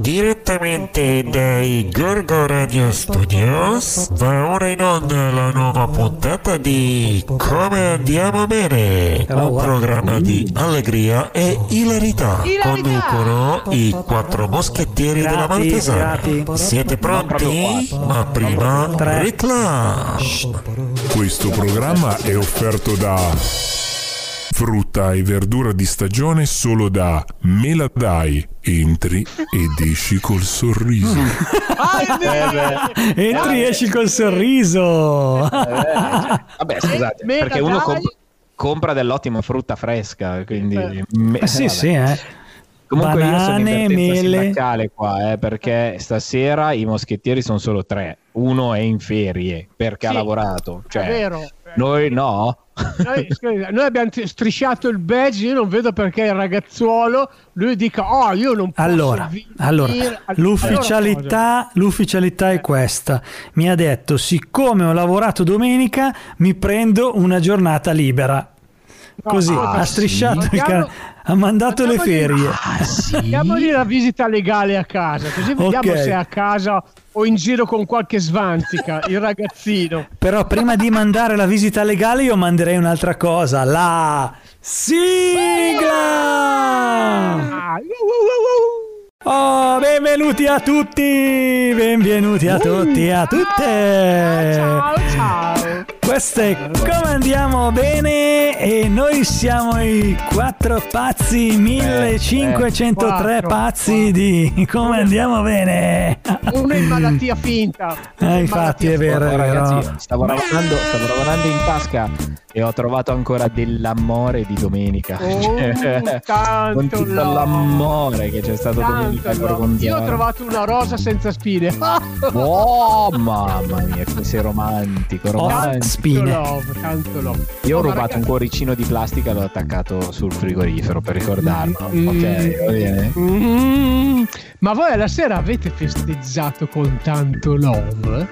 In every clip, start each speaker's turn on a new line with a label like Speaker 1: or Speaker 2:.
Speaker 1: Direttamente dai Gorgo Radio Studios va ora in onda la nuova puntata di Come andiamo bene, un programma di allegria e ilarità. Conducono i quattro moschettieri della Maltesana. Siete pronti? Ma prima reclama.
Speaker 2: Questo programma è offerto da frutta e verdura di stagione solo da Meladai. Entri ed esci col sorriso.
Speaker 3: Entri e esci col sorriso.
Speaker 4: Vabbè, scusate, perché uno
Speaker 5: dai.
Speaker 4: comp- compra dell'ottima frutta fresca, quindi... me-
Speaker 3: Eh sì,
Speaker 4: vabbè.
Speaker 3: sì, eh.
Speaker 4: Comunque io sono in
Speaker 3: Banane,
Speaker 4: vertenza
Speaker 3: mele.
Speaker 4: sindacale qua, eh, perché stasera i moschettieri sono solo tre. Uno è in ferie perché ha
Speaker 5: Sì,
Speaker 4: lavorato.
Speaker 5: È
Speaker 4: Cioè,
Speaker 5: vero.
Speaker 4: noi no.
Speaker 5: Noi, scusa, noi abbiamo strisciato il badge, io non vedo perché il ragazzuolo lui dica "Oh, io non posso
Speaker 3: Allora,
Speaker 5: venire".
Speaker 3: allora,
Speaker 5: Allora,
Speaker 3: l'ufficialità, l'ufficialità è questa. Mi ha detto, siccome ho lavorato domenica, mi prendo una giornata libera. Così,
Speaker 5: ascolta,
Speaker 3: ha strisciato il
Speaker 5: andiamo-
Speaker 3: ca- ha mandato le ferie.
Speaker 4: Ah, sì?
Speaker 5: Diamogli la visita legale a casa, così vediamo
Speaker 3: Ok.
Speaker 5: se è a casa o in giro con qualche svantica il ragazzino.
Speaker 3: Però prima di mandare la visita legale io manderei un'altra cosa, la sigla!
Speaker 5: Ah.
Speaker 3: Oh, benvenuti a tutti, benvenuti a tutti e a tutte.
Speaker 5: Ciao, ciao.
Speaker 3: Questo è Come andiamo bene e noi siamo i quattro pazzi, 1503
Speaker 5: quattro,
Speaker 3: pazzi di Come andiamo bene.
Speaker 5: Uno in malattia finta.
Speaker 3: Eh, infatti è vero, è vero.
Speaker 4: ragazzi, stavo lavorando, stavo lavorando in tasca e ho trovato ancora dell'amore di domenica.
Speaker 5: Oh,
Speaker 4: Cioè,
Speaker 5: tanto
Speaker 4: con tutto
Speaker 5: love.
Speaker 4: l'amore che c'è stato domenica.
Speaker 5: Io ho trovato una rosa senza spine.
Speaker 4: Oh, mamma mia, come sei romantico,
Speaker 3: Oh,
Speaker 4: romantico.
Speaker 5: Tanto
Speaker 3: spine.
Speaker 5: love, tanto love.
Speaker 4: Io ho
Speaker 5: Oh,
Speaker 4: rubato un cuoricino di plastica e l'ho attaccato sul frigorifero per ricordarlo.
Speaker 5: Mm.
Speaker 4: Ok, va bene.
Speaker 5: Mm, ma voi alla sera avete festeggiato con tanto love?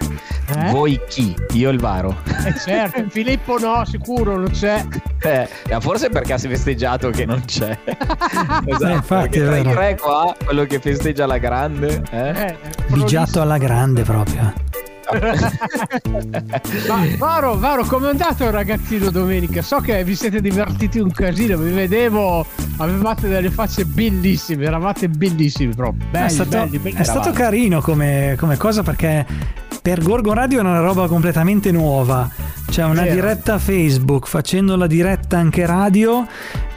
Speaker 5: Eh?
Speaker 4: Voi chi? Io il Varo.
Speaker 5: Eh certo, Filippo no, sicuro non c'è.
Speaker 4: Eh, forse perché ha festeggiato che non c'è. esatto,
Speaker 3: Eh, infatti, è
Speaker 4: tra i
Speaker 3: vero.
Speaker 4: tre qua, quello che festeggia la grande, eh?
Speaker 5: Eh,
Speaker 3: Vigiato alla grande proprio.
Speaker 5: Ma Varo, Varo, com'è andato il ragazzino domenica? So che vi siete divertiti un casino, vi vedevo, avevate delle facce bellissime, eravate bellissimi proprio. Belli,
Speaker 3: è stato,
Speaker 5: belli, belli
Speaker 3: è stato carino come, come cosa perché per Gorgo Radio è una roba completamente nuova. C'è una
Speaker 5: Vero.
Speaker 3: diretta Facebook, facendo la diretta anche radio,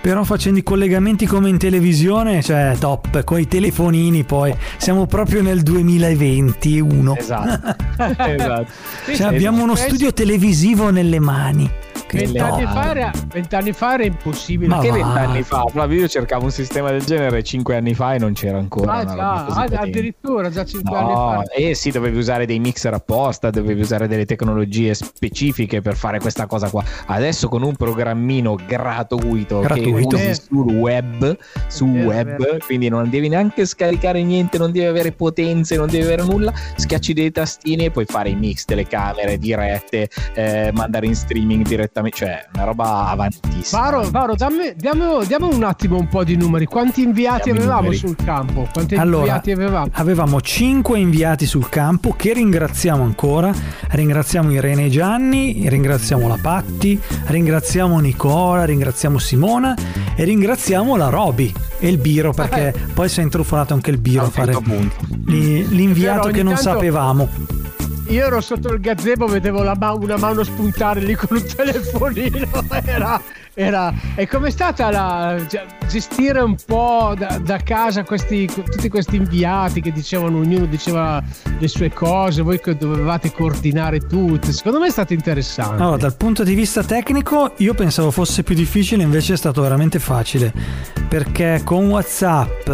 Speaker 3: però facendo i collegamenti come in televisione, cioè top, con i telefonini poi. Siamo proprio nel 2021.
Speaker 4: Esatto. esatto.
Speaker 5: Sì,
Speaker 3: Cioè, abbiamo uno studio televisivo nelle mani. Che
Speaker 5: Vent'anni fa, era, vent'anni fa era impossibile.
Speaker 3: Ma
Speaker 4: Che vent'anni fa? Flavio, io cercavo un sistema del genere cinque anni fa e non c'era ancora.
Speaker 5: Ah, già, ah, addirittura già 5 anni
Speaker 4: No,
Speaker 5: fa.
Speaker 4: eh sì, dovevi usare dei mixer apposta, dovevi usare delle tecnologie specifiche per fare questa cosa qua. Adesso con un programmino gratuito,
Speaker 3: Gratuito.
Speaker 4: che usi sul web, su
Speaker 5: è
Speaker 4: web,
Speaker 5: vero.
Speaker 4: quindi non devi neanche scaricare niente, non devi avere potenze, non devi avere nulla, schiacci dei tastini e puoi fare i mix, telecamere, dirette, eh, mandare in streaming direttamente, cioè una roba avantissima.
Speaker 5: Varo, Varo dammi, diamo, diamo un attimo un po' di numeri. Quanti inviati
Speaker 4: Diamo
Speaker 5: avevamo
Speaker 4: numeri.
Speaker 5: sul campo? Quanti
Speaker 3: Allora,
Speaker 5: inviati avevamo?
Speaker 3: Avevamo 5 inviati sul campo che ringraziamo ancora. Ringraziamo Irene e Gianni, ringraziamo la Patti, ringraziamo Nicola, ringraziamo Simona e ringraziamo la Roby e il Biro perché poi si è intrufolato anche il Biro a fare l'inviato che non
Speaker 5: tanto-
Speaker 3: sapevamo.
Speaker 5: Io ero sotto il gazebo, vedevo la ma- una mano spuntare lì con un telefonino. Era, era... E com'è stata la... ge- gestire un po' da, da casa questi, tutti questi inviati che dicevano, ognuno diceva le sue cose, voi che dovevate coordinare tutto. Secondo me è stato interessante.
Speaker 3: Allora, dal punto di vista tecnico, io pensavo fosse più difficile, invece è stato veramente facile. Perché con WhatsApp,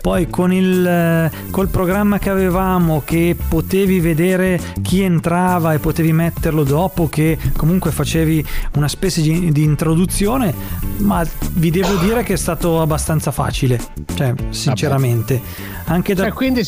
Speaker 3: poi con il col programma che avevamo, che potevi vedere chi entrava e potevi metterlo dopo, che comunque facevi una specie di, di introduzione, ma vi devo dire che è stato abbastanza facile. Cioè, sinceramente. Anche da
Speaker 5: Cioè, quindi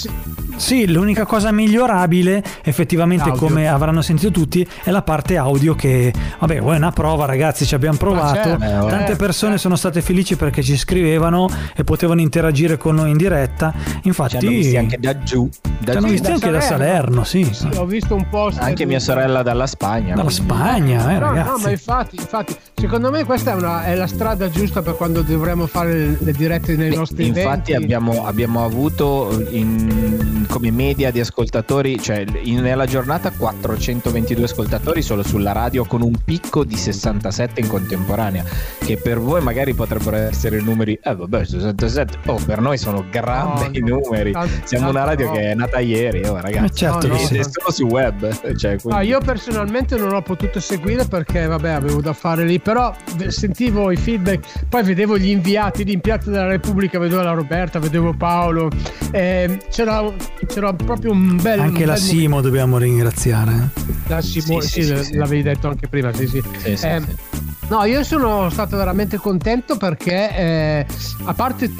Speaker 3: Sì, l'unica cosa migliorabile, effettivamente,
Speaker 5: L'audio.
Speaker 3: come avranno sentito tutti, è la parte audio che, vabbè, è una prova, ragazzi, ci abbiamo provato.
Speaker 5: certo,
Speaker 4: eh,
Speaker 3: Tante
Speaker 5: eh,
Speaker 3: persone sono state felici perché ci scrivevano e potevano interagire con noi in diretta. Infatti,
Speaker 4: Ci hanno visti anche da giù. Da
Speaker 3: ci hanno visti anche da Salerno, sì.
Speaker 5: Sì, ho visto un post.
Speaker 4: Anche mia sorella dalla Spagna.
Speaker 3: Dalla
Speaker 4: quindi-
Speaker 3: Spagna, eh,
Speaker 5: No, no,
Speaker 3: ragazzi.
Speaker 5: ma infatti, infatti, secondo me questa è, una- è la strada giusta per quando dovremo fare le, le dirette nei
Speaker 4: Beh,
Speaker 5: nostri
Speaker 4: Infatti
Speaker 5: eventi.
Speaker 4: abbiamo, abbiamo avuto in- come media di ascoltatori, cioè in- nella giornata 422 ascoltatori solo sulla radio con un picco di 67 in contemporanea, che per voi magari potrebbero essere numeri, eh vabbè 67, oh per noi sono grandi
Speaker 5: No, no.
Speaker 4: numeri,
Speaker 5: Tanto-
Speaker 4: siamo una radio
Speaker 5: no.
Speaker 4: che è nata ieri, oh
Speaker 3: Eh,
Speaker 4: ragazzi.
Speaker 3: certo
Speaker 5: No,
Speaker 3: che
Speaker 5: no,
Speaker 4: è solo su web, cioè, quindi-
Speaker 5: Ah, io personalmente non ho potuto seguire perché vabbè avevo da fare lì, però sentivo i feedback, poi vedevo gli inviati, gli inviati della Repubblica, vedevo la Roberta, vedevo Paolo, ehm, c'era, c'era proprio un bel...
Speaker 3: Anche
Speaker 5: un
Speaker 3: la
Speaker 5: bel
Speaker 3: Simo dobbiamo ringraziare.
Speaker 5: La Simone,
Speaker 4: Sì,
Speaker 5: sì,
Speaker 4: sì,
Speaker 5: sì,
Speaker 4: sì, sì.
Speaker 5: l'avevi detto anche prima, sì, sì.
Speaker 4: Sì, sì,
Speaker 5: Eh,
Speaker 4: sì.
Speaker 5: No, io sono stato veramente contento perché eh, a parte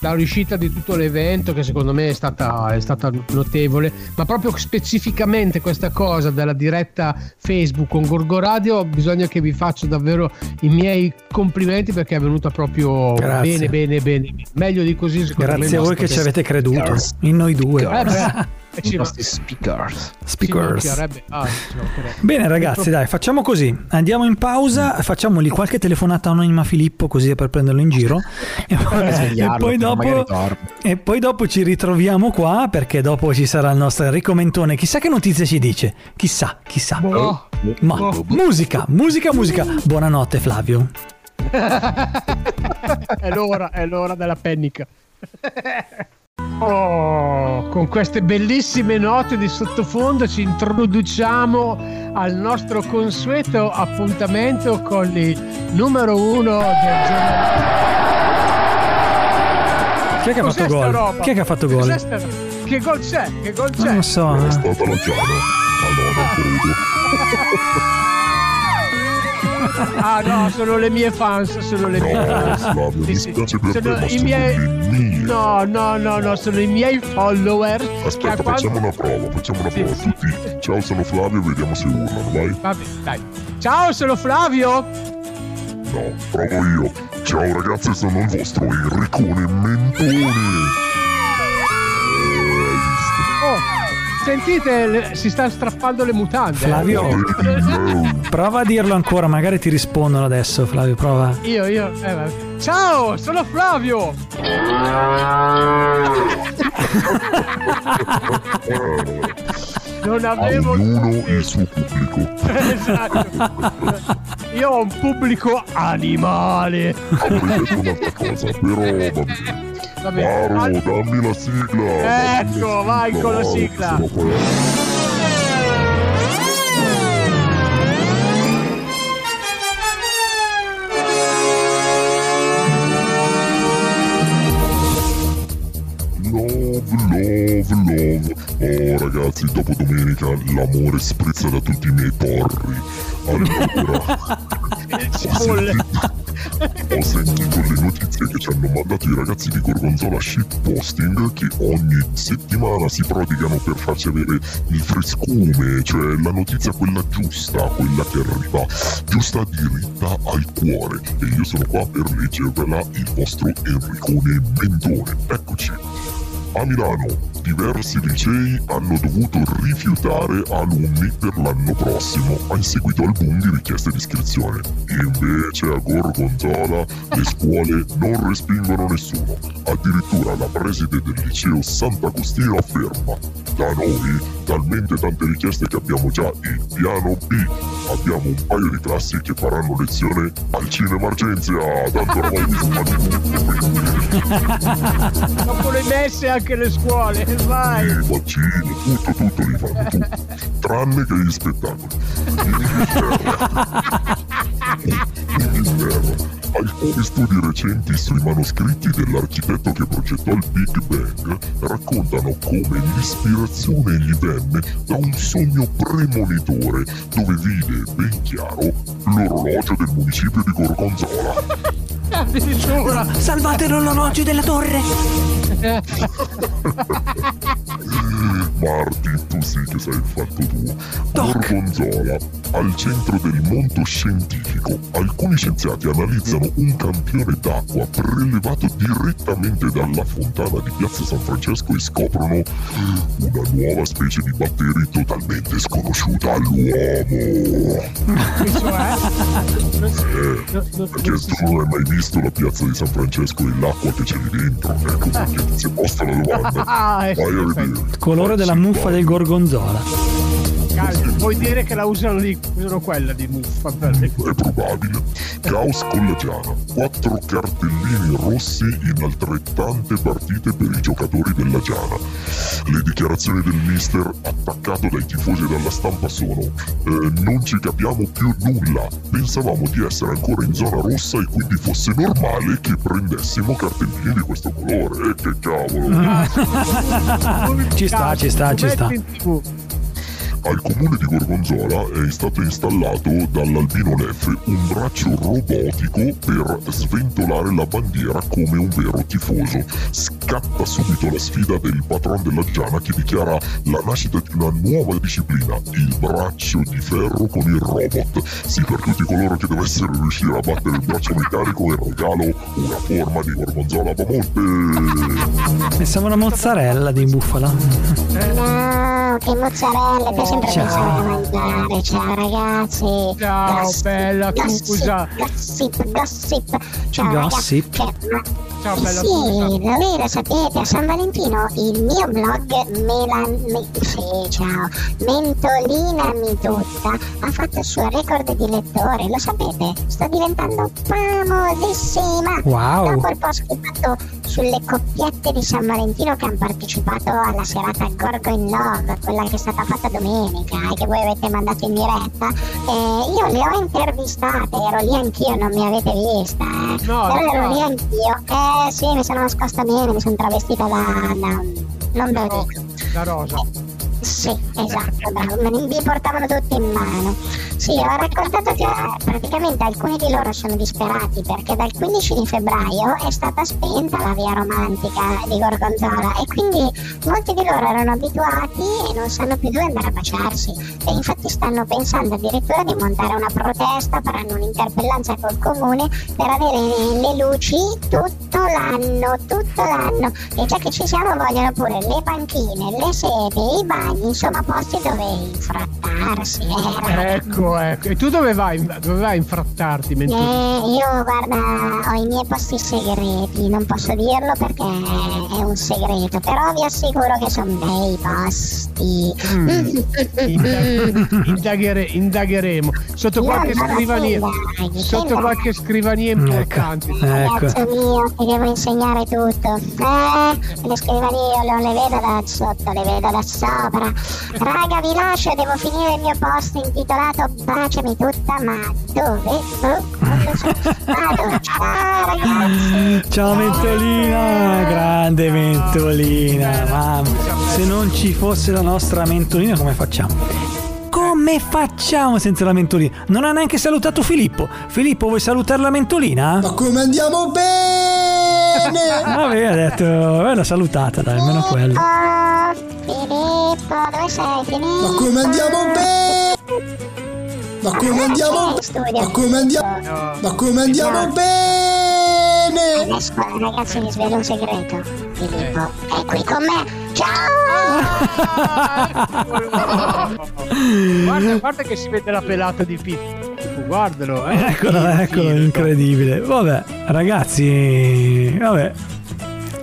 Speaker 5: la riuscita di tutto l'evento che secondo me è stata, è stata notevole, ma proprio specificamente questa cosa della diretta Facebook con Gorgo Radio bisogna che vi faccia davvero i miei complimenti perché è venuta proprio
Speaker 3: Grazie.
Speaker 5: bene, bene, bene, meglio di così secondo me
Speaker 3: Grazie a voi che ci avete creduto. In noi due.
Speaker 5: Eh,
Speaker 4: I
Speaker 5: ci-
Speaker 4: nostri speakers.
Speaker 3: Speakers.
Speaker 5: ah.
Speaker 3: Bene ragazzi, dai, facciamo così. Andiamo in pausa, facciamogli qualche telefonata anonima a Filippo così per prenderlo in giro. E poi, e poi dopo, e poi dopo ci ritroviamo qua perché dopo ci sarà il nostro Enrico Mentone. Chissà che notizie ci dice. Chissà, chissà.
Speaker 5: Boh.
Speaker 3: Ma
Speaker 5: boh.
Speaker 3: musica, musica, musica. Buonanotte Flavio.
Speaker 5: è l'ora, è l'ora della pennica. Oh, con queste bellissime note di sottofondo ci introduciamo al nostro consueto appuntamento con il numero uno del giornale.
Speaker 3: Chi è che ha
Speaker 5: Cos'è
Speaker 3: fatto gol?
Speaker 5: roba?
Speaker 3: Chi è che ha fatto gol?
Speaker 5: sta- Che gol c'è? Che gol c'è?
Speaker 3: Non lo so.
Speaker 2: È
Speaker 3: eh.
Speaker 2: stata la chiara. Ma no, non credo.
Speaker 5: Ah no, sono le mie fans, sono le mie
Speaker 2: No,
Speaker 5: fans.
Speaker 2: Flavio, mi
Speaker 5: Sì, sì.
Speaker 2: per te,
Speaker 5: Sono
Speaker 2: ma
Speaker 5: i miei... No, no, no, no, sono i miei follower.
Speaker 2: Aspetta,
Speaker 5: quando-
Speaker 2: facciamo una prova, facciamo una
Speaker 5: Sì,
Speaker 2: prova.
Speaker 5: sì.
Speaker 2: Tutti, ciao, sono Flavio, vediamo se urlano, vai.
Speaker 5: Vabbè, dai. Ciao, sono Flavio.
Speaker 2: No, provo io. Ciao ragazzi, sono il vostro Enricone Mentone.
Speaker 5: Oh, sentite, le- si sta strappando le mutande. eh.
Speaker 3: Flavio. prova a dirlo ancora, magari ti rispondono adesso, Flavio, prova.
Speaker 5: Io, io. eh, vabbè. Ciao, sono Flavio. Non avevo.
Speaker 2: ognuno il suo pubblico.
Speaker 5: esatto. Io ho un pubblico animale.
Speaker 2: Avrei detto un'altra cosa, però va bene.
Speaker 5: Va bene.
Speaker 2: Caro, dammi la sigla. dammi
Speaker 5: Ecco, vai con la sigla.
Speaker 2: Love, love, love. Oh ragazzi, dopo domenica l'amore sprizza da tutti i miei porri. Allora, ho sentito, le notizie che ci hanno mandato i ragazzi di Gorgonzola Shitposting che ogni settimana si prodigano per farci avere il frescume, cioè la notizia quella giusta, quella che arriva giusta diritta al cuore. E io sono qua per leggervela il vostro Enricone Mentone. Eccoci. A Milano diversi licei hanno dovuto rifiutare alunni per l'anno prossimo in seguito al boom di richieste di iscrizione. Invece a Gorgonzola le scuole non respingono nessuno. Addirittura la preside del liceo Sant'Agostino afferma da noi talmente tante richieste che abbiamo già il piano B. Abbiamo un paio di classi che faranno lezione al cinema Argenzia. Tanto oramai mi sono
Speaker 5: Dopo le messe anche le scuole. Vai.
Speaker 2: i vaccini, tutto, tutto li fanno tutti, tranne che gli spettacoli. In Inghilterra, alcuni studi recenti sui manoscritti dell'architetto che progettò il Big Bang raccontano come l'ispirazione gli venne da un sogno premonitore dove vide ben chiaro l'orologio del municipio di Gorgonzola.
Speaker 5: Addirittura.
Speaker 3: Salvate l'orologio della torre! 안녕.
Speaker 2: Marti, tu sì che sei il fatto tuo. Gorgonzola, al centro del mondo scientifico, alcuni scienziati analizzano un campione d'acqua prelevato direttamente dalla fontana di Piazza San Francesco e scoprono una nuova specie di batteri totalmente sconosciuta all'uomo.
Speaker 5: E cioè?
Speaker 2: Eh, perché tu non hai mai visto la piazza di San Francesco e l'acqua che c'è lì dentro? Ecco perché ti si è posta la domanda.
Speaker 5: Ah, ecco,
Speaker 2: Vai a vedere.
Speaker 3: Colore della muffa del gorgonzola.
Speaker 5: Calma, Vuoi dire che la usano lì? Usano quella di muffa per le
Speaker 2: È probabile. Caos con la Giana. Quattro cartellini rossi in altrettante partite per i giocatori della Giana. Le dichiarazioni del mister attaccato dai tifosi e dalla stampa sono "Eh, non ci capiamo più nulla. Pensavamo di essere ancora in zona rossa e quindi fosse normale che prendessimo cartellini di questo colore. E che cavolo.
Speaker 3: Ci sta, ci sta, ci sta.
Speaker 2: Al comune di Gorgonzola è stato installato dall'Albino Neffe un braccio robotico per sventolare la bandiera come un vero tifoso. Scatta subito la sfida del patron della Giana che dichiara la nascita di una nuova disciplina, il braccio di ferro con il robot. Sì, per tutti coloro che dovessero riuscire a battere il braccio meccanico in regalo una forma di Gorgonzola a monte.
Speaker 3: Pensavo una mozzarella di bufala.
Speaker 6: No, che mozzarella, ho sempre
Speaker 3: Ciao.
Speaker 6: mangiare. Ciao ragazzi.
Speaker 5: Ciao, bella Cusa.
Speaker 6: Gossip, gossip. Ciao
Speaker 3: Gossip.
Speaker 6: ragazzi.
Speaker 5: Ciao, bella
Speaker 6: sì,
Speaker 5: Cusa.
Speaker 6: lo vero, sapete, a San Valentino il mio blog Melan... Me, sì, ciao, Mentolina mi tutta ha fatto il suo record di lettore, lo sapete? Sto diventando famosissima.
Speaker 3: Wow.
Speaker 6: Dopo il post che ho fatto sulle coppiette di San Valentino che hanno partecipato alla serata Gorgo in Love, quella che è stata fatta domenica e che voi avete mandato in diretta, eh, io le ho intervistate, ero lì anch'io, non mi avete vista, eh.
Speaker 5: No,
Speaker 6: Però ero
Speaker 5: no.
Speaker 6: lì anch'io. Eh sì, mi sono nascosta bene, mi sono travestita da... da non ve lo dico.
Speaker 5: La rosa.
Speaker 6: Sì, esatto, bravo, li portavano tutti in mano. Sì, ho raccontato che eh, praticamente alcuni di loro sono disperati perché dal 15 di febbraio è stata spenta la via romantica di Gorgonzola e quindi molti di loro erano abituati e non sanno più dove andare a baciarsi e infatti stanno pensando addirittura di montare una protesta, faranno un'interpellanza col comune per avere le, luci tutto l'anno, tutto l'anno e già che ci siamo vogliono pure le panchine, le sedi, i bagni, insomma posti dove infrattarsi. Eh, ragazzi.
Speaker 5: Ecco, ecco. E tu dove vai? Dove vai a infrattarti?
Speaker 6: Eh,
Speaker 5: mentre-
Speaker 6: io guarda ho i miei posti segreti, non posso dirlo perché è un segreto, però vi assicuro che sono bei posti.
Speaker 5: Mm. Indag- indaghere- indagheremo sotto
Speaker 6: Io
Speaker 5: qualche scrivania
Speaker 6: indaghi,
Speaker 5: sotto
Speaker 6: che
Speaker 5: qualche scrivania importante
Speaker 3: Ecco.
Speaker 6: Ragazzo mio, ti devo insegnare tutto. Eh, le scrivanie io non le vedo da sotto, le vedo da sopra. Raga, vi lascio, devo finire il mio post intitolato Baciami tutta, ma dove? Oh, lo so. Vado, ciao ragazzi.
Speaker 3: Ciao Mentolina, grande Mentolina. Mamma, se non ci fosse la nostra Mentolina come facciamo? Come facciamo senza la Mentolina? Non ha neanche salutato Filippo. Filippo, vuoi salutare la Mentolina?
Speaker 7: Ma come andiamo bene?
Speaker 3: Vabbè, ha detto, l'ha salutata, dai, almeno quello.
Speaker 6: Oh, Filippo, dove sei Filippo?
Speaker 7: Ma come andiamo bene? Ma come andiamo? Ma come andiamo? Ma come andiamo bene?
Speaker 6: Adesso ragazzi vi svelo un segreto. Filippo è qui con me. Ciao!
Speaker 5: guarda, guarda che si vede la pelata di Pippo guardalo eh.
Speaker 3: Eccolo, eccolo, incredibile. Vabbè, ragazzi, vabbè.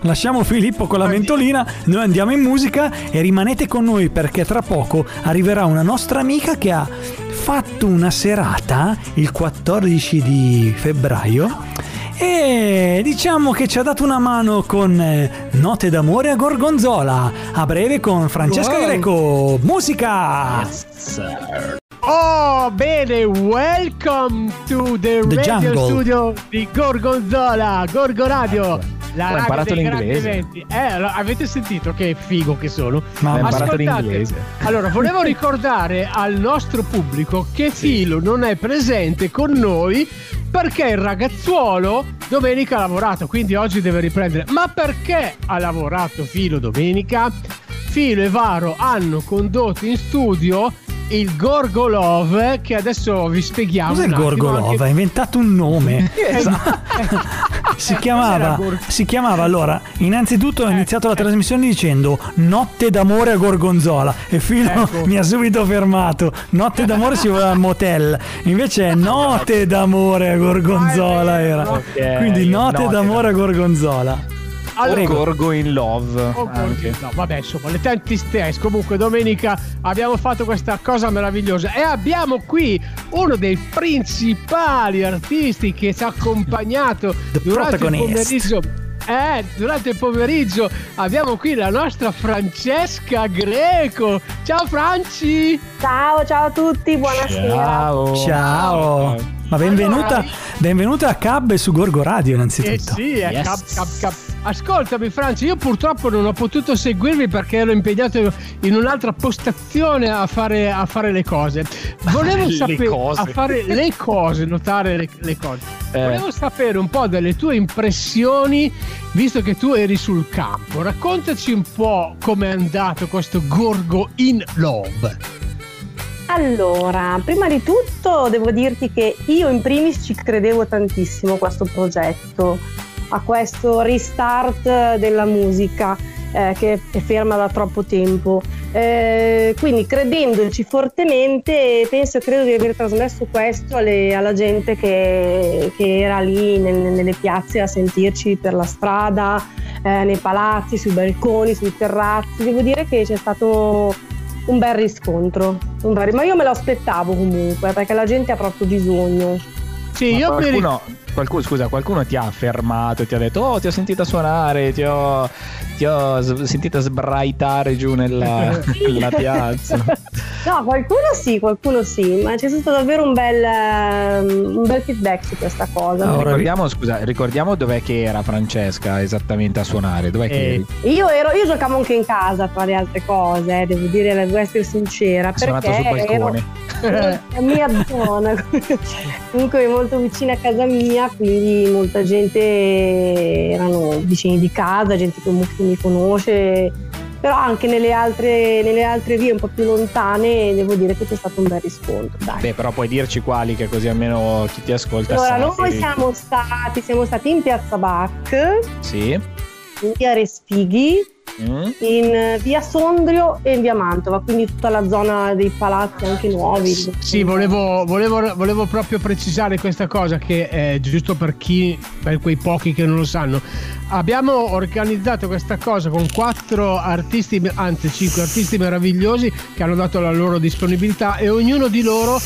Speaker 3: Lasciamo Filippo con la mentolina, noi andiamo in musica e rimanete con noi perché tra poco arriverà una nostra amica che ha fatto una serata il 14 di febbraio e diciamo che ci ha dato una mano con eh, Note d'amore a Gorgonzola, a breve con Francesca
Speaker 5: Wow.
Speaker 3: Greco. Musica!
Speaker 5: oh bene welcome to the,
Speaker 3: The
Speaker 5: radio
Speaker 3: jungle.
Speaker 5: studio di Gorgonzola Gorgo Radio la
Speaker 4: Ho imparato l'inglese.
Speaker 5: Eh, allora, avete sentito che figo che sono?
Speaker 3: Ma
Speaker 4: Ho imparato l'inglese.
Speaker 5: Allora, volevo ricordare al nostro pubblico che Filo non è presente con noi perché il ragazzuolo domenica ha lavorato, quindi oggi deve riprendere. Ma perché ha lavorato Filo domenica? Filo e Varo hanno condotto in studio il Gorgolov che adesso vi spieghiamo.
Speaker 3: Cos'è il Gorgolov? Anche... Ha inventato un nome. esatto. si, chiamava, si chiamava allora, innanzitutto ho iniziato la trasmissione dicendo Notte d'amore a Gorgonzola e Filo ecco. mi ha subito fermato. Notte d'amore si voleva al motel, invece è Notte d'amore a Gorgonzola era. Okay. Quindi Notte, Notte d'amore a Gorgonzola.
Speaker 4: Allora, Gorgo in Love. Oh,
Speaker 5: no, vabbè, insomma, le tanti stessi. Comunque, domenica abbiamo fatto questa cosa meravigliosa e abbiamo qui uno dei principali artisti che ci ha accompagnato
Speaker 3: The
Speaker 5: durante il pomeriggio. Eh, durante il pomeriggio abbiamo qui la nostra Francesca Greco. Ciao Franci!
Speaker 8: Ciao, ciao a tutti, buonasera.
Speaker 3: Ciao. Ciao. Ma benvenuta, allora, benvenuta a Cab su Gorgo Radio innanzitutto.
Speaker 5: Eh sì, è yes. Cab, Cab, Cab. Ascoltami Franci, io purtroppo non ho potuto seguirvi perché ero impegnato in un'altra postazione a fare, a fare le cose. Volevo sapere a fare le cose, notare le, le cose. Eh. Volevo sapere un po' delle tue impressioni, visto che tu eri sul campo. Raccontaci un po' com'è andato questo Gorgo in Love.
Speaker 8: Allora, prima di tutto devo dirti che io in primis ci credevo tantissimo a questo progetto, a questo restart della musica eh, che è ferma da troppo tempo. Eh, quindi credendoci fortemente penso e credo di aver trasmesso questo alle, alla gente che, che era lì nel, nelle piazze a sentirci per la strada, eh, nei palazzi, sui balconi, sui terrazzi. Devo dire che c'è stato un bel riscontro, un bel... ma io me lo aspettavo comunque perché la gente ha proprio bisogno.
Speaker 4: Sì, ma io qualcuno, per... qualcuno, scusa, qualcuno ti ha fermato, ti ha detto "Oh, ti ho sentito suonare, ti ho, ti ho sentito sbraitare giù nella, nella piazza".
Speaker 8: No, qualcuno sì, qualcuno sì, ma c'è stato davvero un bel, um, un bel feedback su questa cosa.
Speaker 4: No, ricordiamo, scusa, ricordiamo dov'è che era Francesca esattamente a suonare, dov'è eh,
Speaker 8: che Io, ero, io giocavo anche in casa tra le altre cose, eh, devo dire, devo essere sincera, perché sul balcone. ero la mia zona, comunque molto vicina a casa mia, quindi molta gente erano vicini di casa, gente che mi conosce però anche nelle altre, nelle altre, vie un po' più lontane devo dire che c'è stato un bel riscontro. Dai.
Speaker 4: Beh, però puoi dirci quali, che così almeno chi ti ascolta
Speaker 8: allora, noi siamo stati, siamo stati in Piazza Bach,
Speaker 4: sì.
Speaker 8: In via Respighi, mm. in via Sondrio e in via Mantova, quindi tutta la zona dei palazzi anche nuovi.
Speaker 5: Sì, volevo, volevo, volevo proprio precisare questa cosa che è giusto per chi, per quei pochi che non lo sanno. Abbiamo organizzato questa cosa con quattro artisti, anzi cinque artisti meravigliosi che hanno dato la loro disponibilità e ognuno di loro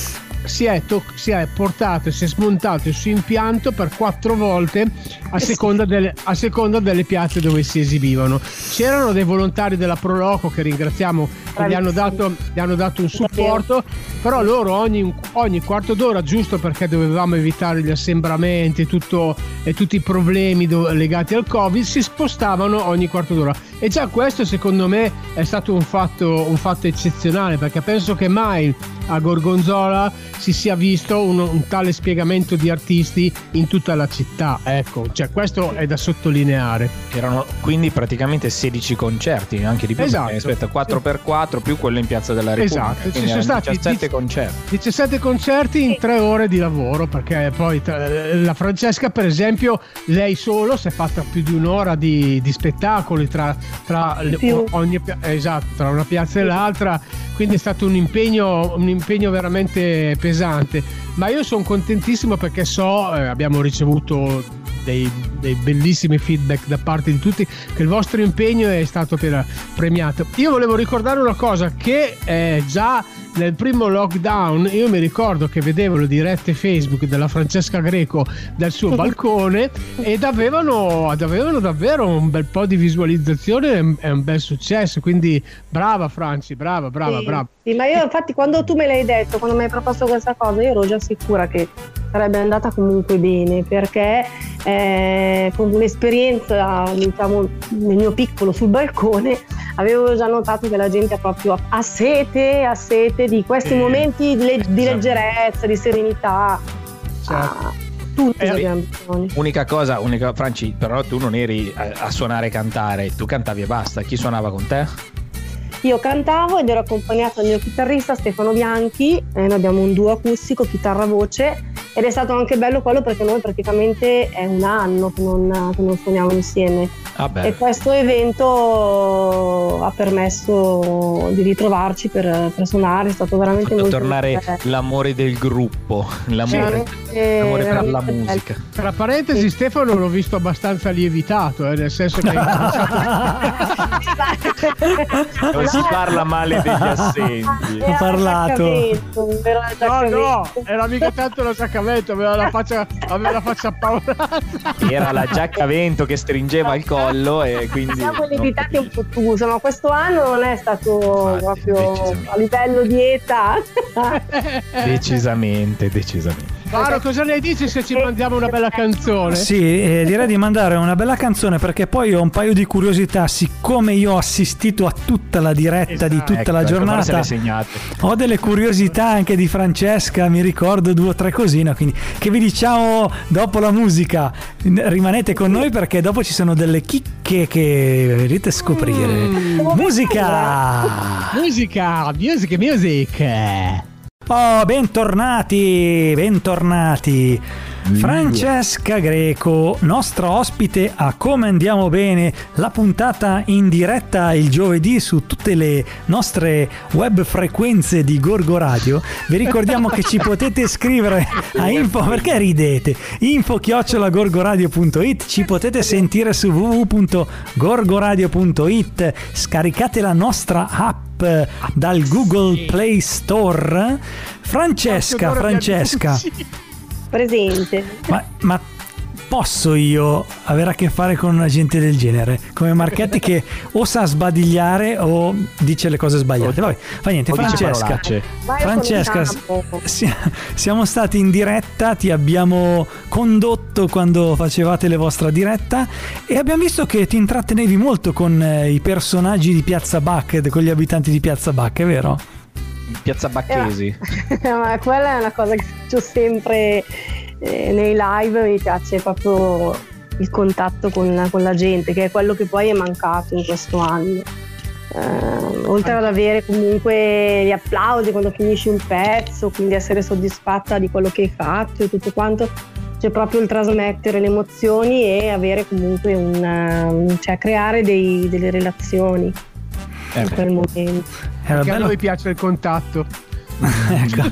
Speaker 5: si è, to- si è portato e si è smontato il suo impianto per quattro volte a seconda, delle, a seconda delle piazze dove si esibivano. C'erano dei volontari della Proloco che ringraziamo che gli hanno, dato, gli hanno dato un supporto, però loro ogni, ogni, quarto d'ora, giusto perché dovevamo evitare gli assembramenti e, tutto, e tutti i problemi do- legati al Covid, si spostavano ogni quarto d'ora. E già questo secondo me è stato un fatto, un fatto eccezionale perché penso che mai a Gorgonzola si sia visto un, un, tale spiegamento di artisti in tutta la città. Ecco, cioè questo è da sottolineare.
Speaker 4: Erano quindi praticamente 16 concerti, anche di più, esatto. rispetto a 4x4 più quello in Piazza della Repubblica.
Speaker 5: Esatto, ci sono stati 17 concerti. 17 concerti in 3 ore di lavoro, perché poi la Francesca, per esempio, lei solo si è fatta più di un'ora di, di spettacoli tra, tra, ogni, esatto, tra una piazza e l'altra, quindi è stato un impegno, un impegno veramente pesante, ma io sono contentissimo perché so, eh, abbiamo ricevuto dei, dei, bellissimi feedback da parte di tutti che il vostro impegno è stato premiato. Io volevo ricordare una cosa che eh, già nel primo lockdown io mi ricordo che vedevo le dirette Facebook della Francesca Greco dal suo balcone ed avevano, avevano, davvero un bel po' di visualizzazione e un bel successo. Quindi brava Franci, brava, brava,
Speaker 8: sì,
Speaker 5: brava.
Speaker 8: Sì, ma io infatti quando tu me l'hai detto, quando mi hai proposto questa cosa, io ero già sicura che sarebbe andata comunque bene perché eh, con un'esperienza diciamo nel mio piccolo sul balcone avevo già notato che la gente ha proprio a sete, a sete di questi eh, momenti di, le- di leggerezza, di serenità. Certo. Ah, tutti eh, abbiamo bisogno.
Speaker 4: Unica cosa, unica, Franci, però tu non eri a, a suonare e cantare, tu cantavi e basta. Chi suonava con te?
Speaker 8: Io cantavo ed ero accompagnato dal mio chitarrista Stefano Bianchi, e noi abbiamo un duo acustico, chitarra-voce, ed è stato anche bello quello perché noi praticamente è un anno che non, che non suoniamo insieme.
Speaker 4: Ah.
Speaker 8: E questo evento ha permesso di ritrovarci per, per suonare, è stato veramente
Speaker 4: Fatto
Speaker 8: molto
Speaker 4: tornare
Speaker 8: bello.
Speaker 4: l'amore del gruppo, l'amore,
Speaker 8: Veramente-
Speaker 4: l'amore per la
Speaker 8: veramente bello.
Speaker 4: musica.
Speaker 5: Tra parentesi, Stefano l'ho visto abbastanza lievitato, eh, nel senso che
Speaker 4: si parla male degli assenti.
Speaker 3: Ho parlato.
Speaker 5: No, no, era mica tanto l'attaccamento, aveva la faccia, aveva la faccia appaurata.
Speaker 4: Era la giacca vento che stringeva il collo e quindi...
Speaker 8: Siamo lievitati un po' tutti, ma questo anno non è stato
Speaker 4: Infatti,
Speaker 8: proprio a livello di età.
Speaker 4: Decisamente, decisamente.
Speaker 5: Maro, cosa ne dici se ci mandiamo una bella canzone?
Speaker 3: Sì, eh, direi di mandare una bella canzone perché poi ho un paio di curiosità. Siccome io ho assistito a tutta la diretta di tutta
Speaker 4: Ecco,
Speaker 3: la giornata, ho delle curiosità anche di Francesca. Mi ricordo due o tre cosine. Quindi, che vi diciamo dopo la musica? Rimanete con noi perché dopo ci sono delle chicche che vedrete scoprire. Musica!
Speaker 5: Musica, music, music.
Speaker 3: Oh, bentornati, bentornati. Francesca Greco, nostra ospite a Come Andiamo Bene, la puntata in diretta il giovedì su tutte le nostre web frequenze di Gorgo Radio. Vi ricordiamo che ci potete scrivere a info, perché ridete? Info chiocciolagorgoradio.it, ci potete sentire su www.gorgoradio.it, scaricate la nostra app dal Google Play Store. Francesca, Francesca,
Speaker 8: Presente.
Speaker 3: ma, ma posso io avere a che fare con una gente del genere? Come Marchetti che o sa sbadigliare o dice le cose sbagliate. Vabbè, fa niente.
Speaker 4: O
Speaker 3: Francesca, Francesca, si- siamo stati in diretta, ti abbiamo condotto quando facevate le vostre diretta e abbiamo visto che ti intrattenevi molto con eh, i personaggi di Piazza Bucket, con gli abitanti di Piazza Bucket, è vero?
Speaker 4: Piazza Bacchesi.
Speaker 8: Ma quella è una cosa che faccio sempre eh, nei live, mi piace proprio il contatto con, con la gente, che è quello che poi è mancato in questo anno. Eh, oltre ad avere comunque gli applausi quando finisci un pezzo, quindi essere soddisfatta di quello che hai fatto e tutto quanto, c'è proprio il trasmettere le emozioni e avere comunque un, cioè creare dei- delle relazioni
Speaker 4: Eh
Speaker 8: in quel momento.
Speaker 5: Che a noi piace il contatto.
Speaker 3: Ecco.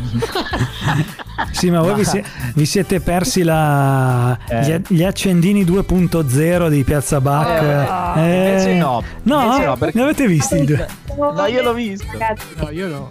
Speaker 3: Sì, ma voi vi, si- vi siete persi la-
Speaker 4: Eh.
Speaker 3: gli, gli accendini 2.0 di Piazza Bach.
Speaker 4: Eh, invece no.
Speaker 3: No,
Speaker 4: Invece no, perché-
Speaker 3: li avete visti? i due?
Speaker 4: No, io l'ho visto.
Speaker 8: Ragazzi,
Speaker 5: No, io no.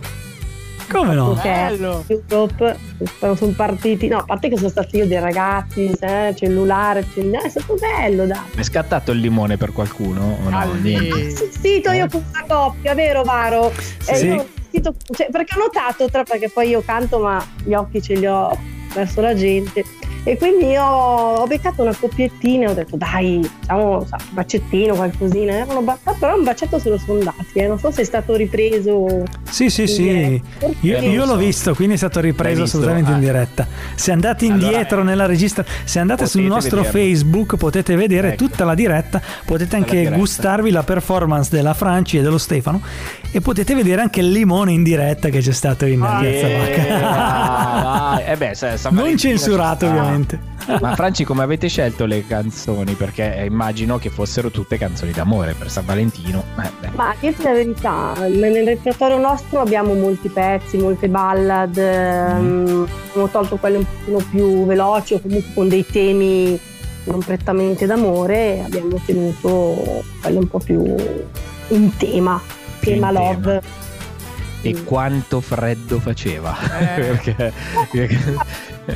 Speaker 3: Come no?
Speaker 5: Bello.
Speaker 8: YouTube sono partiti, no, a parte che sono stati io dei ragazzi, eh, cellulare, cellulare, è stato bello, dai.
Speaker 4: È scattato il limone per qualcuno? O no? Niente.
Speaker 8: Ho assistito io con una coppia, vero Varo? Eh,
Speaker 3: Sì.
Speaker 8: io assistito- cioè, perché ho notato, tra, perché poi io canto ma gli occhi ce li ho verso la gente e quindi io ho beccato una coppiettina e ho detto dai, facciamo un bacettino, qualcosina, Erano ba- ah, però un bacetto se lo sono dati, eh. non so se è stato ripreso.
Speaker 3: Sì, sì,
Speaker 8: in
Speaker 3: sì. Io,
Speaker 4: Eh,
Speaker 3: io
Speaker 4: lo
Speaker 3: l'ho
Speaker 4: so.
Speaker 3: visto, quindi è stato ripreso
Speaker 4: L'hai visto?
Speaker 3: assolutamente in
Speaker 4: Ah.
Speaker 3: diretta. Se andate
Speaker 4: Allora,
Speaker 3: indietro
Speaker 4: eh,
Speaker 3: nella registra, se andate sul nostro
Speaker 4: vederlo.
Speaker 3: Facebook potete vedere
Speaker 4: Ecco.
Speaker 3: tutta la diretta, potete anche
Speaker 4: diretta.
Speaker 3: gustarvi la performance della Franci e dello Stefano e potete vedere anche il limone in diretta che c'è stato in
Speaker 5: Ah,
Speaker 3: Piazza
Speaker 4: Eh,
Speaker 3: Bacca.
Speaker 4: vai. Eh beh, se- San
Speaker 3: Non censurato
Speaker 4: ci sta.
Speaker 3: ovviamente.
Speaker 4: Ma Franci, come avete scelto le canzoni? Perché eh, immagino che fossero tutte canzoni d'amore per San Valentino. Eh.
Speaker 8: Ma dirti la verità, nel repertorio nostro abbiamo molti pezzi, molte ballad, ehm, abbiamo tolto quelle un pochino più veloci o comunque con dei temi non prettamente d'amore, abbiamo tenuto quelle un po' più in tema, tema
Speaker 4: In tema. E quanto freddo faceva?
Speaker 5: Eh.
Speaker 4: perché, perché-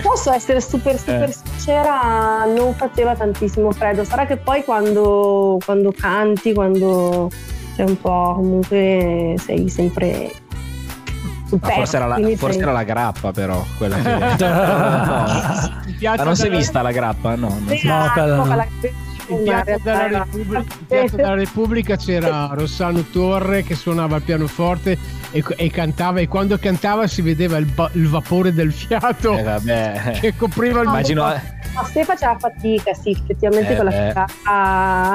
Speaker 8: Posso essere super super
Speaker 4: Eh.
Speaker 8: sincera, non faceva tantissimo freddo, sarà che poi quando, quando canti, quando sei un po' comunque sei sempre
Speaker 4: Ma forse, era la, forse
Speaker 8: sei-
Speaker 4: era la grappa, però. Quella che... No.
Speaker 5: Piace
Speaker 4: Ma non si è vista la grappa? No, non si-
Speaker 3: No, quella no.
Speaker 8: la
Speaker 5: in Piazza della, Repubblica, in Piazza della Repubblica c'era Rossano Torre che suonava il pianoforte e, e cantava e quando cantava si vedeva il, ba- il vapore del fiato
Speaker 4: Eh, vabbè.
Speaker 5: che copriva il
Speaker 4: Immagino,
Speaker 8: Ma se faceva fatica, sì, effettivamente
Speaker 4: Eh,
Speaker 8: con la chitarra,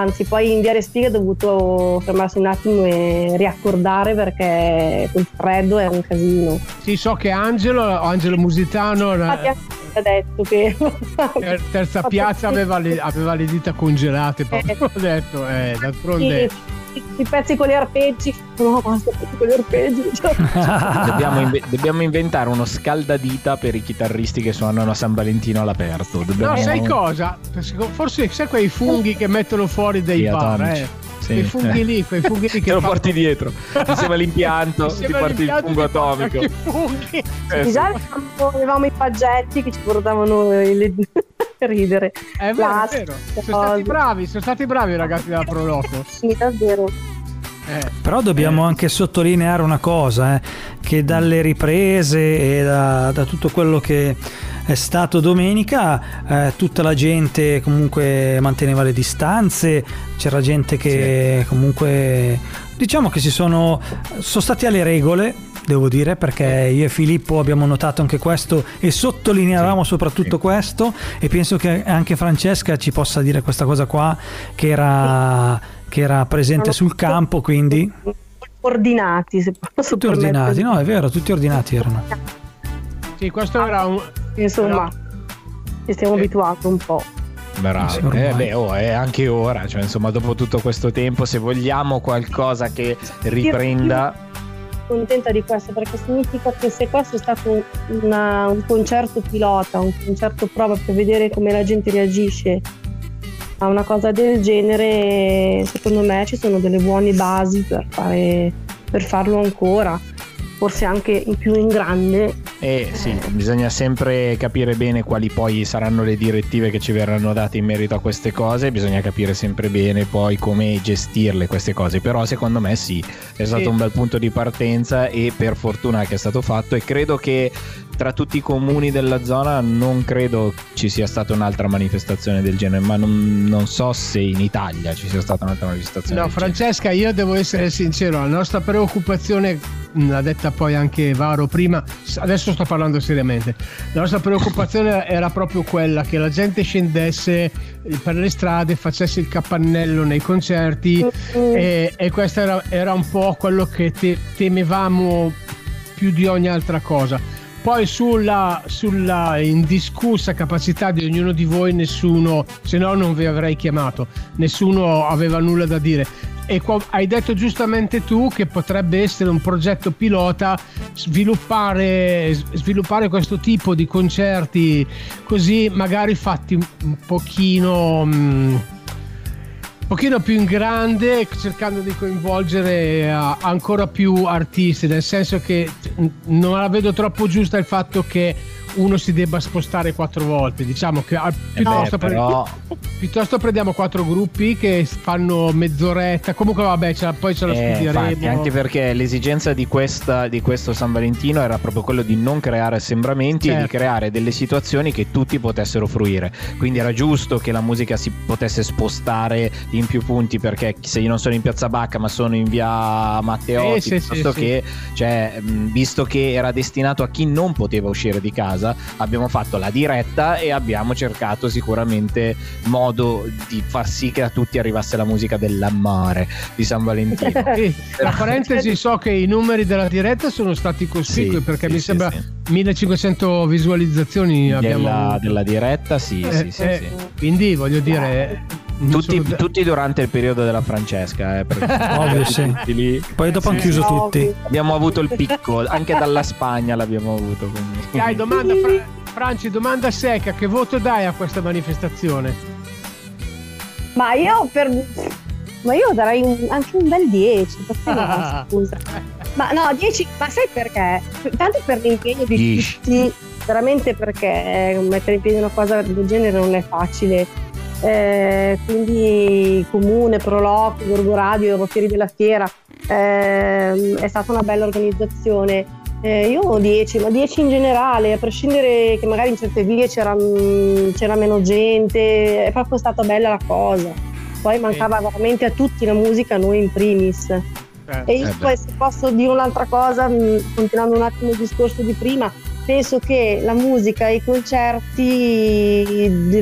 Speaker 8: anzi poi in Via Respighi ha dovuto fermarsi un attimo e riaccordare perché col freddo è un casino.
Speaker 5: Sì, so che Angelo, Angelo Musitano,
Speaker 8: Infatti
Speaker 5: eh,
Speaker 8: detto che...
Speaker 5: ter- terza piazza, aveva le, aveva le dita congelate. Proprio. Ho detto, eh, d'altronde.
Speaker 8: Sì, i pezzi con gli arpeggi, no basta, i pezzi con gli arpeggi. Cioè,
Speaker 4: dobbiamo, inve- dobbiamo inventare uno scaldadita per i chitarristi che suonano a San Valentino all'aperto. Dobbiamo...
Speaker 5: No, sai cosa? Forse sai quei funghi che mettono fuori dei
Speaker 4: Sì,
Speaker 5: bar,
Speaker 4: atomici.
Speaker 5: eh?
Speaker 4: Sì.
Speaker 5: Quei funghi lì, quei funghi lì che
Speaker 4: Te lo
Speaker 5: fanno-
Speaker 4: porti dietro insieme all'impianto,
Speaker 5: Insieme
Speaker 4: ti porti il fungo atomico. Eh.
Speaker 8: Già avevamo, avevamo i paggetti che ci portavano le... ridere.
Speaker 5: È vero,
Speaker 8: La-
Speaker 5: è vero. Sono stati bravi, sono stati bravi i ragazzi della Proloco.
Speaker 8: Sì, davvero.
Speaker 5: Eh.
Speaker 3: Però dobbiamo anche sottolineare una cosa, eh, che dalle riprese e da, da tutto quello che è stato domenica, eh, tutta la gente comunque manteneva le distanze, c'era gente che comunque diciamo che si sono, sono stati alle regole. Devo dire perché io e Filippo abbiamo notato anche questo e sottolineavamo soprattutto questo e penso che anche Francesca ci possa dire questa cosa qua che era, che era presente sul campo quindi
Speaker 8: Ordinati, se posso
Speaker 3: tutti ordinati, no è vero, tutti ordinati erano.
Speaker 5: Sì, questo era un.
Speaker 8: Insomma, ci stiamo abituando un po'.
Speaker 4: Bravo.
Speaker 3: Sì.
Speaker 4: Eh, beh, oh, è anche ora, cioè, insomma, dopo tutto questo tempo, se vogliamo qualcosa che riprenda.
Speaker 8: Contenta di questo perché significa che se questo è stato una- un concerto pilota, un concerto prova per vedere come la gente reagisce a una cosa del genere, secondo me ci sono delle buone basi per, fare, per farlo ancora, forse anche in più in grande.
Speaker 4: E sì, bisogna sempre capire bene quali poi saranno le direttive che ci verranno date in merito a queste cose, bisogna capire sempre bene poi come gestirle queste cose, però secondo me sì, è stato
Speaker 5: Sì.
Speaker 4: un bel punto di partenza e per fortuna che è stato fatto e credo che tra tutti i comuni della zona non credo ci sia stata un'altra manifestazione del genere, ma non, non so se in Italia ci sia stata un'altra manifestazione.
Speaker 5: No,
Speaker 4: del genere.
Speaker 5: Francesca, io devo essere sincero, la nostra preoccupazione, l'ha detta poi anche Varo prima, s- adesso sto parlando seriamente, la nostra preoccupazione era proprio quella che la gente scendesse per le strade, facesse il capannello nei concerti e, e questo era, era un po' quello che te- temevamo più di ogni altra cosa. Poi sulla, sulla indiscussa capacità di ognuno di voi, nessuno, se no non vi avrei chiamato, nessuno aveva nulla da dire. E hai detto giustamente tu che potrebbe essere un progetto pilota sviluppare, sviluppare questo tipo di concerti così magari fatti un pochino... mm, un pochino più in grande cercando di coinvolgere eh, ancora più artisti nel senso che mm, non la vedo troppo giusta il fatto che uno si debba spostare quattro volte diciamo che ah, piuttosto, pre-
Speaker 4: però-
Speaker 5: piuttosto prendiamo quattro gruppi che fanno mezz'oretta comunque vabbè ce la- poi ce lo
Speaker 4: Eh,
Speaker 5: studieremo
Speaker 4: anche perché l'esigenza di, questa, di questo San Valentino era proprio quello di non creare assembramenti e di
Speaker 5: Certo.
Speaker 4: creare delle situazioni che tutti potessero fruire. Quindi era giusto che la musica si potesse spostare in più punti perché se io non sono in Piazza Bacca ma sono in via Matteotti,
Speaker 5: Sì, sì, sì,
Speaker 4: che, cioè, mh, visto che era destinato a chi non poteva uscire di casa, abbiamo fatto la diretta e abbiamo cercato sicuramente modo di far sì che a tutti arrivasse la musica dell'amore di San Valentino.
Speaker 5: Sì, tra parentesi so che i numeri della diretta sono stati cospicui
Speaker 4: Sì,
Speaker 5: perché
Speaker 4: sì,
Speaker 5: mi
Speaker 4: sì,
Speaker 5: sembra
Speaker 4: sì.
Speaker 5: 1500 visualizzazioni abbiamo
Speaker 4: della,
Speaker 5: avuto.
Speaker 4: della diretta, sì,
Speaker 5: Eh,
Speaker 4: sì, sì,
Speaker 5: eh. Quindi voglio dire,
Speaker 4: Tutti,
Speaker 5: sono-
Speaker 4: tutti durante il periodo della Francesca, eh, perché
Speaker 3: Ovvio, sì.
Speaker 4: tutti lì.
Speaker 3: Poi dopo hanno chiuso tutti.
Speaker 4: Abbiamo avuto il picco, anche dalla Spagna l'abbiamo avuto. quindi.
Speaker 5: Dai, domanda Fra- Franci, domanda secca, che voto dai a questa manifestazione?
Speaker 8: Ma io per. Ma io darei un- anche un bel 10, perché no, scusa. Ma no, 10, ma sai perché? Tanto per l'impegno di
Speaker 4: 10.
Speaker 8: tutti, veramente perché mettere in piedi una cosa del genere non è facile. Eh, quindi comune, Proloco, Gorgo Radio, Fieri della Fiera, ehm, è stata una bella organizzazione. Eh, io ho 10, ma 10 in generale, a prescindere che magari in certe vie c'era, c'era meno gente, è proprio stata bella la cosa. Poi mancava veramente a tutti la musica, a noi in primis.
Speaker 5: Eh,
Speaker 8: E io
Speaker 4: eh
Speaker 8: poi se posso dire un'altra cosa, mh, continuando un attimo il discorso di prima, penso che la musica e i concerti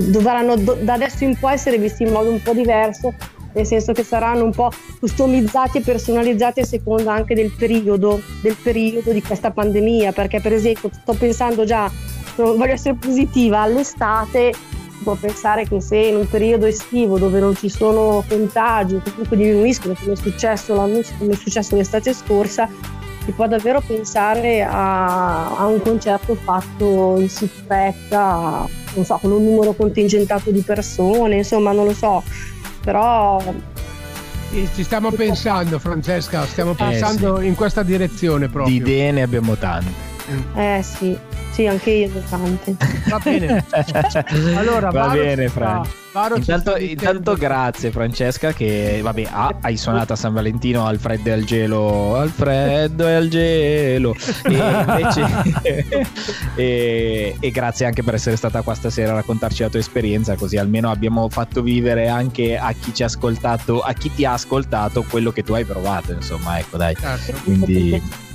Speaker 8: dovranno do- da adesso in poi essere visti in modo un po' diverso, nel senso che saranno un po' customizzati e personalizzati a seconda anche del periodo, del periodo di questa pandemia, perché per esempio sto pensando già, voglio essere positiva, all'estate può pensare che se in un periodo estivo dove non ci sono contagi o comunque diminuiscono come è successo come è successo l'estate scorsa si può davvero pensare a, a un concerto fatto in sicurezza non so con un numero contingentato di persone insomma non lo so però
Speaker 5: Sì, Ci stiamo pensando, Francesca, stiamo pensando in questa direzione
Speaker 4: Di
Speaker 5: proprio.
Speaker 4: idee ne abbiamo tante.
Speaker 8: eh sì sì anche io ne ho tante
Speaker 5: Va bene. Allora,
Speaker 4: Va
Speaker 5: Varo
Speaker 4: bene,
Speaker 5: ci
Speaker 4: Intanto, intanto grazie Francesca che vabbè ah, hai suonato a San Valentino al freddo e al gelo al freddo e al gelo. E invece e, e grazie anche per essere stata qua stasera a raccontarci la tua esperienza così almeno abbiamo fatto vivere anche a chi ci ha ascoltato a chi ti ha ascoltato quello che tu hai provato insomma ecco dai.
Speaker 5: Certo.
Speaker 4: quindi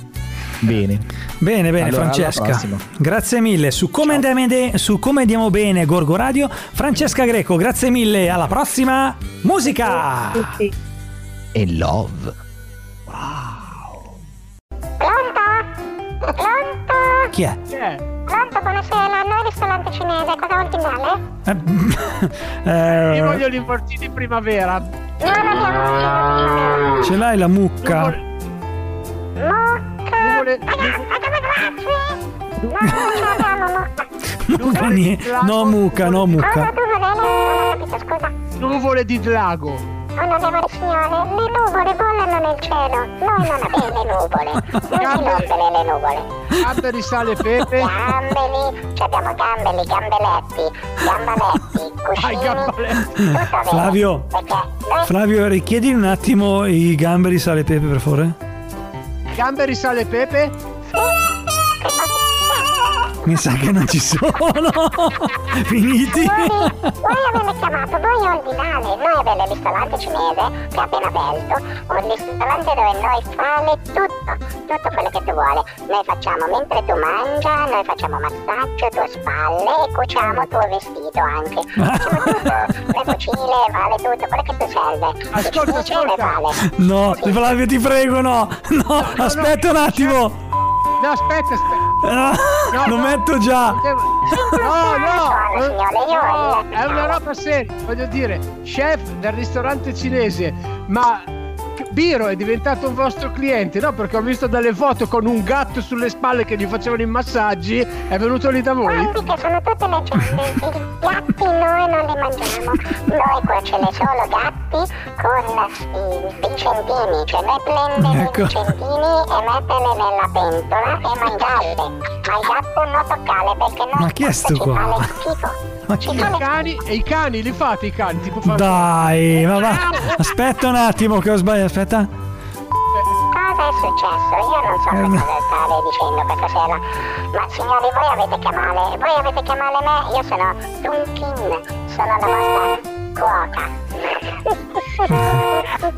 Speaker 4: bene
Speaker 3: Bene, bene,
Speaker 4: Allora,
Speaker 3: Francesca. Grazie mille. Su come, andiamo su come andiamo bene, Gorgo Radio. Francesca Greco, grazie mille. Alla prossima. Musica.
Speaker 4: E love
Speaker 6: Pronto? Pronto?
Speaker 3: Chi è?
Speaker 5: Chi è?
Speaker 6: Pronto, buonasera, noi ristorante cinese, cosa vuol finale?
Speaker 3: Eh,
Speaker 5: Io
Speaker 3: eh,
Speaker 5: voglio gli involtini primavera.
Speaker 6: No, non abbiamo
Speaker 3: ce l'hai la mucca?
Speaker 5: Nuvole- Nuvole-
Speaker 6: Abbiamo grazie! No, non ce l'abbiamo, mocca!
Speaker 3: Mucca nie- No, mucca, no,
Speaker 6: Ah,
Speaker 3: mucca.
Speaker 6: ma tu non hai capito, scusa.
Speaker 5: nuvole di drago.
Speaker 6: Onorevole signore, le nuvole volano nel cielo, noi non abbiamo le nuvole, non si rompono le nuvole.
Speaker 5: Gamberi, sale, pepe.
Speaker 6: Gambeli, ci abbiamo gambeli, gambeletti, gambaletti, cuscini,
Speaker 5: gambaletti.
Speaker 3: Flavio.
Speaker 6: Perché noi
Speaker 3: Flavio, richiedi un attimo i gamberi sale e pepe, per favore?
Speaker 5: Gamberi, sale, pepe.
Speaker 3: Mi sa che non ci sono. Finiti.
Speaker 6: Voi, voi avete chiamato, voi ordinale, noi abbiamo il ristorante cinese che è appena aperto, un ristorante dove noi fare tutto, tutto quello che tu vuoi. Noi facciamo mentre tu mangia, noi facciamo massaggio, tue spalle e cuciamo il tuo vestito anche. Facciamo tutto, le cucine, vale tutto, quello che ti serve.
Speaker 5: Ascolta, ascolta.
Speaker 6: vale.
Speaker 3: No, Flavio, ti prego, no. No, aspetta un attimo.
Speaker 5: No, aspetta, aspetta.
Speaker 3: No, lo metto già.
Speaker 5: No, no.
Speaker 6: Signore, io
Speaker 5: È una roba seria, voglio dire, chef del ristorante cinese, ma Biro è diventato un vostro cliente, no? Perché ho visto delle foto con un gatto sulle spalle che gli facevano i massaggi, è venuto lì da voi?
Speaker 6: Guardi che sono tutte leggende, i gatti noi non li mangiamo, noi qua ce ne sono gatti con i vicentini, cioè noi prendere
Speaker 3: Ecco.
Speaker 6: i vicentini e metterli nella pentola e mangiarli, ma il gatto non toccarle perché noi
Speaker 3: Ma chi è sto qua?
Speaker 6: le schifo.
Speaker 3: Ma
Speaker 6: Ci
Speaker 3: chi
Speaker 5: I
Speaker 6: le
Speaker 5: cani, e i cani li fate i cani, tipo.
Speaker 3: Dai, ma va. Aspetta un attimo che ho sbagliato. Aspetta.
Speaker 6: Cosa è successo? Io non so
Speaker 3: Eh,
Speaker 6: cosa state dicendo questa sera, ma signori voi avete chiamare, voi avete chiamare me, io sono Dunkin, sono la vostra cuoca.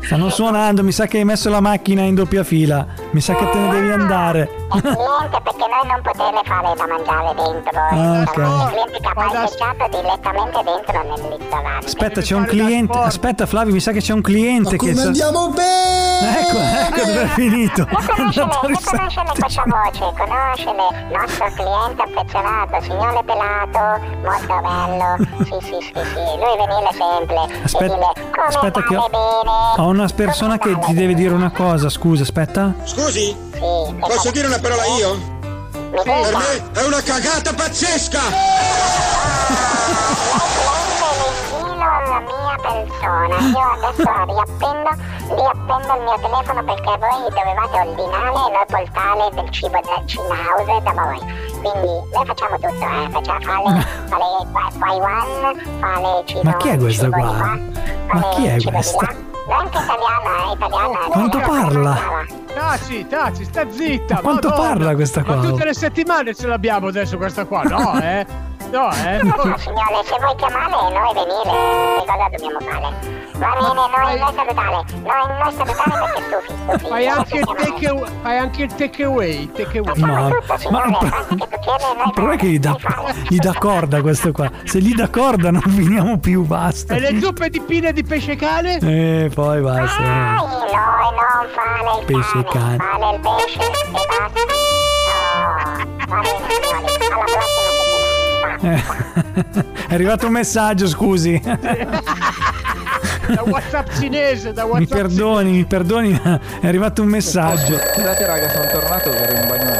Speaker 3: Stanno suonando, mi sa che hai messo la macchina in doppia fila. Mi sa che te ne devi andare.
Speaker 6: È cliente perché noi non potete fare da mangiare dentro.
Speaker 3: Ah, ok.
Speaker 6: Sono il cliente che ha parcheggiato direttamente dentro nel ristorante.
Speaker 3: Aspetta, c'è un cliente. Aspetta, Flavio, mi sa che c'è un cliente
Speaker 7: Ma
Speaker 3: che.
Speaker 7: come
Speaker 3: sa-
Speaker 7: andiamo bene?
Speaker 3: Ecco, ecco dove è finito.
Speaker 6: Io
Speaker 3: È
Speaker 6: conosce,
Speaker 3: andato al
Speaker 6: io conosce
Speaker 3: ristorante.
Speaker 6: questa voce, conosce il nostro cliente affezionato, signore Pelato, molto bello. Sì, sì, sì, sì, lui venire sempre.
Speaker 3: Aspetta,
Speaker 6: e dire, come
Speaker 3: aspetta che ho,
Speaker 6: bene?
Speaker 3: ho una persona che ti deve dire una cosa. Scusa, aspetta.
Speaker 9: Scusi, posso dire una parola io?
Speaker 6: Mi
Speaker 9: Per me è una cagata pazzesca!
Speaker 6: Prende alla mia persona. Io adesso riappendo, riappendo il mio telefono perché voi dovevate ordinare e noi portare del cibo da Cina House da voi. Quindi noi facciamo tutto, eh. Facciamo fare, fare Taiwan, fare cibo.
Speaker 3: Ma chi è questa qua?
Speaker 6: qua,
Speaker 3: Ma chi è questa?
Speaker 6: Là. anche italiana, è italiana.
Speaker 3: Quanto parla?
Speaker 5: Taci, taci, sta zitta.
Speaker 3: Ma quanto
Speaker 5: Madonna.
Speaker 3: parla questa qua?
Speaker 5: Ma tutte le settimane ce l'abbiamo adesso questa qua, no, eh? No, eh?
Speaker 6: No, signore, se vuoi chiamare noi venire, che cosa dobbiamo fare? Va bene, noi, noi salutare, noi, noi salutare perché stufi, stufi.
Speaker 5: Fai
Speaker 6: Noi
Speaker 5: anche, il take away, fai anche il take away, take away.
Speaker 3: Ma, ma il problema è che gli dà, gli dà corda questo qua. Se gli dà corda non finiamo più, basta.
Speaker 5: E le zuppe di pinne di pesce cane?
Speaker 3: E poi basta.
Speaker 6: Dai, noi non fare il
Speaker 3: Pesce cane.
Speaker 6: fare il pesce e basta. No, va bene, signori, alla prossima.
Speaker 3: Eh, È arrivato un messaggio, scusi.
Speaker 5: Da WhatsApp cinese, da
Speaker 3: Mi
Speaker 5: WhatsApp
Speaker 3: perdoni, mi perdoni, ma è arrivato un messaggio.
Speaker 4: Scusate raga, sono tornato per un bagno.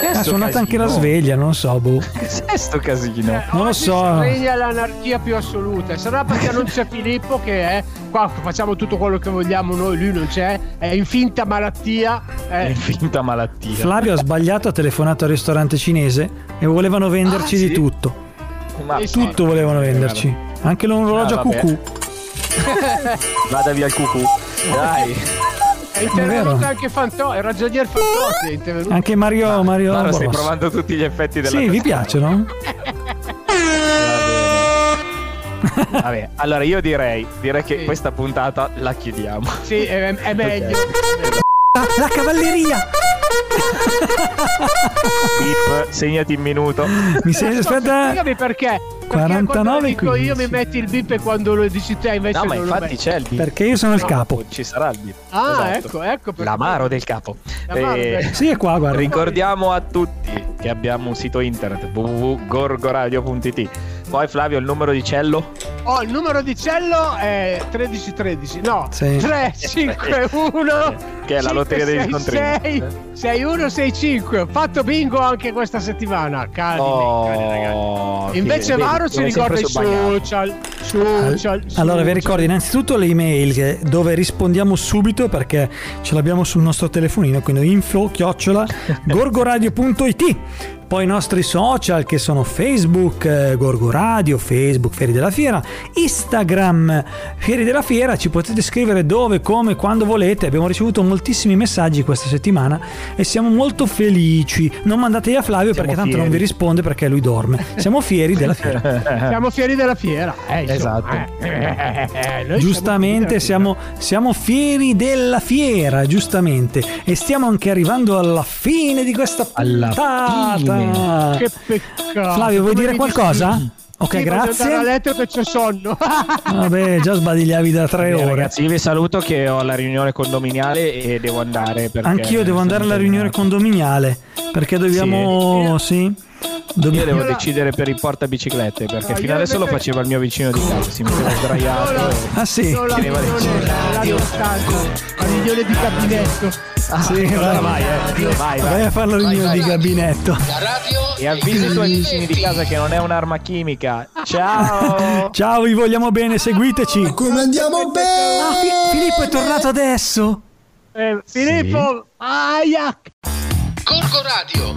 Speaker 4: Che è
Speaker 3: Ha suonato anche la sveglia, non lo so, boh.
Speaker 4: Che è sto casino?
Speaker 3: Non lo so.
Speaker 5: Regna l'anarchia più assoluta. Sarà perché non c'è Filippo che è qua facciamo tutto quello che vogliamo noi, lui non c'è, è in finta malattia.
Speaker 4: È
Speaker 5: eh.
Speaker 4: in finta malattia.
Speaker 3: Flavio ha sbagliato, ha telefonato al ristorante cinese e volevano venderci
Speaker 4: Ah,
Speaker 3: di
Speaker 4: sì?
Speaker 3: tutto.
Speaker 4: Ma
Speaker 3: Tutto volevano venderci. Anche l'orologio
Speaker 4: Ah,
Speaker 3: a cucù.
Speaker 4: Vada via il cucù. Dai.
Speaker 5: È intervenuto anche Fantò, è ragionier Fantozzi, è intervenuto.
Speaker 3: Anche Mario Mario
Speaker 4: Maro, stai provando tutti gli effetti della
Speaker 3: Sì, vi
Speaker 4: tastiera.
Speaker 3: piacciono?
Speaker 4: Vabbè, allora io direi, direi che questa puntata la chiudiamo.
Speaker 5: Sì, è, è meglio.
Speaker 3: Ah, la cavalleria!
Speaker 4: Pip, segnati il minuto.
Speaker 3: Mi sei aspetta.
Speaker 5: Spiegami perché. Perché
Speaker 3: 49
Speaker 5: quando lo dico io
Speaker 3: 15.
Speaker 5: mi metti il bip e quando lo dici te invece
Speaker 4: No, ma infatti c'è il bip.
Speaker 3: Perché io sono il capo.
Speaker 4: Ci sarà il bip.
Speaker 5: Ah,
Speaker 4: Esatto.
Speaker 5: ecco, ecco perché.
Speaker 4: L'amaro del capo.
Speaker 5: L'amaro
Speaker 4: Eh,
Speaker 5: del-
Speaker 3: Sì, è qua, guarda.
Speaker 4: Ricordiamo a tutti che abbiamo un sito internet www.gorgoradio.it. Poi Flavio il numero di cello?
Speaker 5: Oh, il numero di cello è 1313. No,
Speaker 3: Sì.
Speaker 5: 351
Speaker 4: Che è la lotteria degli scontrini.
Speaker 5: 6165. Ho fatto bingo anche questa settimana. Calmi, calmi, ragazzi.
Speaker 4: Oh,
Speaker 5: Invece Maro ci ricorda i
Speaker 4: bagnato.
Speaker 5: social. Social.
Speaker 3: Allora vi
Speaker 5: social.
Speaker 3: ricordo innanzitutto le email che- dove rispondiamo subito perché ce l'abbiamo sul nostro telefonino, quindi info chiocciola gorgoradio.it. Poi i nostri social che sono Facebook, eh, Gorgo Radio, Facebook Fieri della Fiera, Instagram Fieri della Fiera, ci potete scrivere dove, come, quando volete. Abbiamo ricevuto moltissimi messaggi questa settimana e siamo molto felici. Non mandateli a Flavio perché tanto non vi
Speaker 4: fieri.
Speaker 3: risponde perché lui dorme. Siamo fieri della fiera.
Speaker 5: Siamo fieri della fiera. Eh,
Speaker 4: Esatto.
Speaker 5: eh, eh, eh, noi
Speaker 3: Giustamente
Speaker 5: siamo
Speaker 3: siamo, siamo fieri della fiera, giustamente. E stiamo anche arrivando alla fine di questa
Speaker 4: Alla
Speaker 3: puntata.
Speaker 4: Fine.
Speaker 5: Che peccato.
Speaker 3: Flavio, vuoi
Speaker 5: Come
Speaker 3: dire qualcosa?
Speaker 5: dispiace.
Speaker 3: Ok,
Speaker 5: Sì, voglio andare a
Speaker 3: grazie.
Speaker 5: letto che c'è sonno.
Speaker 3: Vabbè, già sbadigliavi da tre
Speaker 4: Beh,
Speaker 3: ore.
Speaker 4: ragazzi, io vi saluto che ho la riunione condominiale e devo andare perché
Speaker 3: Anch'io devo andare alla riunione condominiale perché dobbiamo. Sì.
Speaker 4: Io
Speaker 3: Dobbiamo...
Speaker 4: devo decidere per il portabiciclette perché
Speaker 5: No,
Speaker 4: fino
Speaker 5: io
Speaker 4: adesso lo
Speaker 5: invece-
Speaker 4: faceva il mio vicino di casa, si metteva sdraiato.
Speaker 3: Ah sì.
Speaker 5: Non la
Speaker 4: Teneva le
Speaker 5: riunione, la riunione la riunione di gabinetto.
Speaker 3: sì
Speaker 4: Allora
Speaker 3: vai,
Speaker 4: vai, eh, vai,
Speaker 3: vai
Speaker 4: vai.
Speaker 3: a fare la riunione di gabinetto.
Speaker 4: E avvisa i tuoi vicini di casa che non è un'arma chimica. Ciao!
Speaker 3: Ciao, vi vogliamo bene, seguiteci.
Speaker 7: Come andiamo
Speaker 3: Ah,
Speaker 7: bene?
Speaker 3: Fi- Filippo è tornato adesso.
Speaker 5: Eh, Filippo, aia!
Speaker 10: Gorgo Radio,